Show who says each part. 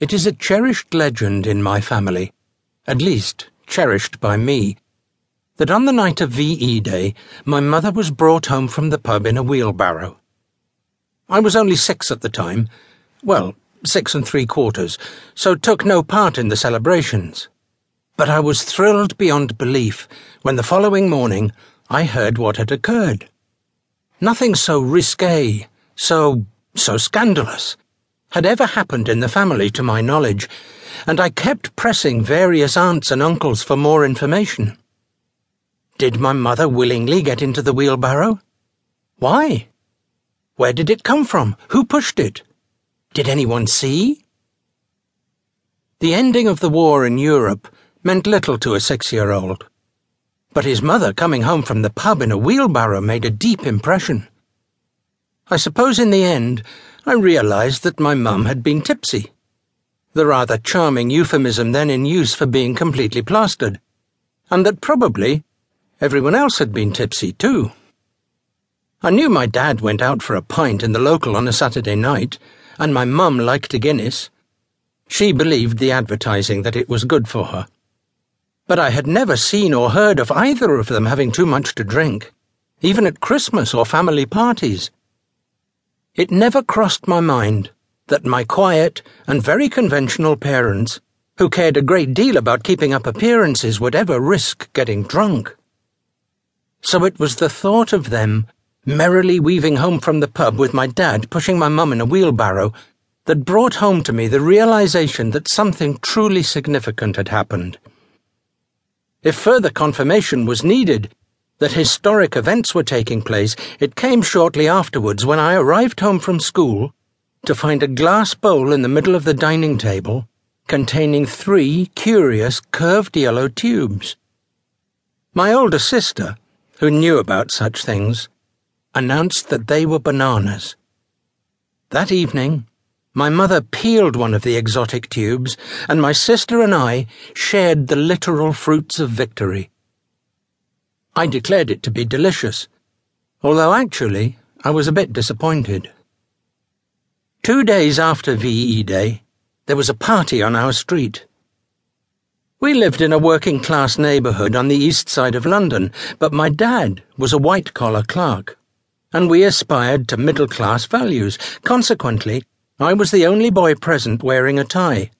Speaker 1: It is a cherished legend in my family, at least cherished by me, that on the night of VE Day, my mother was brought home from the pub in a wheelbarrow. I was only six at the time, well, six and three quarters, so took no part in the celebrations. But I was thrilled beyond belief when the following morning I heard what had occurred. Nothing so risque, so, so scandalous had ever happened in the family to my knowledge, and I kept pressing various aunts and uncles for more information. Did my mother willingly get into the wheelbarrow? Why? Where did it come from? Who pushed it? Did anyone see? The ending of the war in Europe meant little to a six year old. But his mother coming home from the pub in a wheelbarrow made a deep impression. I suppose in the end, I realized that my mum had been tipsy. The rather charming euphemism then in use for being completely plastered. And that probably everyone else had been tipsy too. I knew my dad went out for a pint in the local on a Saturday night, and my mum liked a Guinness. She believed the advertising that it was good for her. But I had never seen or heard of either of them having too much to drink, even at Christmas or family parties. It never crossed my mind that my quiet and very conventional parents, who cared a great deal about keeping up appearances, would ever risk getting drunk. So it was the thought of them merrily weaving home from the pub with my dad pushing my mum in a wheelbarrow that brought home to me the realization that something truly significant had happened. If further confirmation was needed, that historic events were taking place, it came shortly afterwards when I arrived home from school to find a glass bowl in the middle of the dining table containing three curious curved yellow tubes. My older sister, who knew about such things, announced that they were bananas. That evening, my mother peeled one of the exotic tubes, and my sister and I shared the literal fruits of victory. I declared it to be delicious, although actually I was a bit disappointed. Two days after VE Day, there was a party on our street. We lived in a working class neighbourhood on the east side of London, but my dad was a white collar clerk, and we aspired to middle class values. Consequently, I was the only boy present wearing a tie.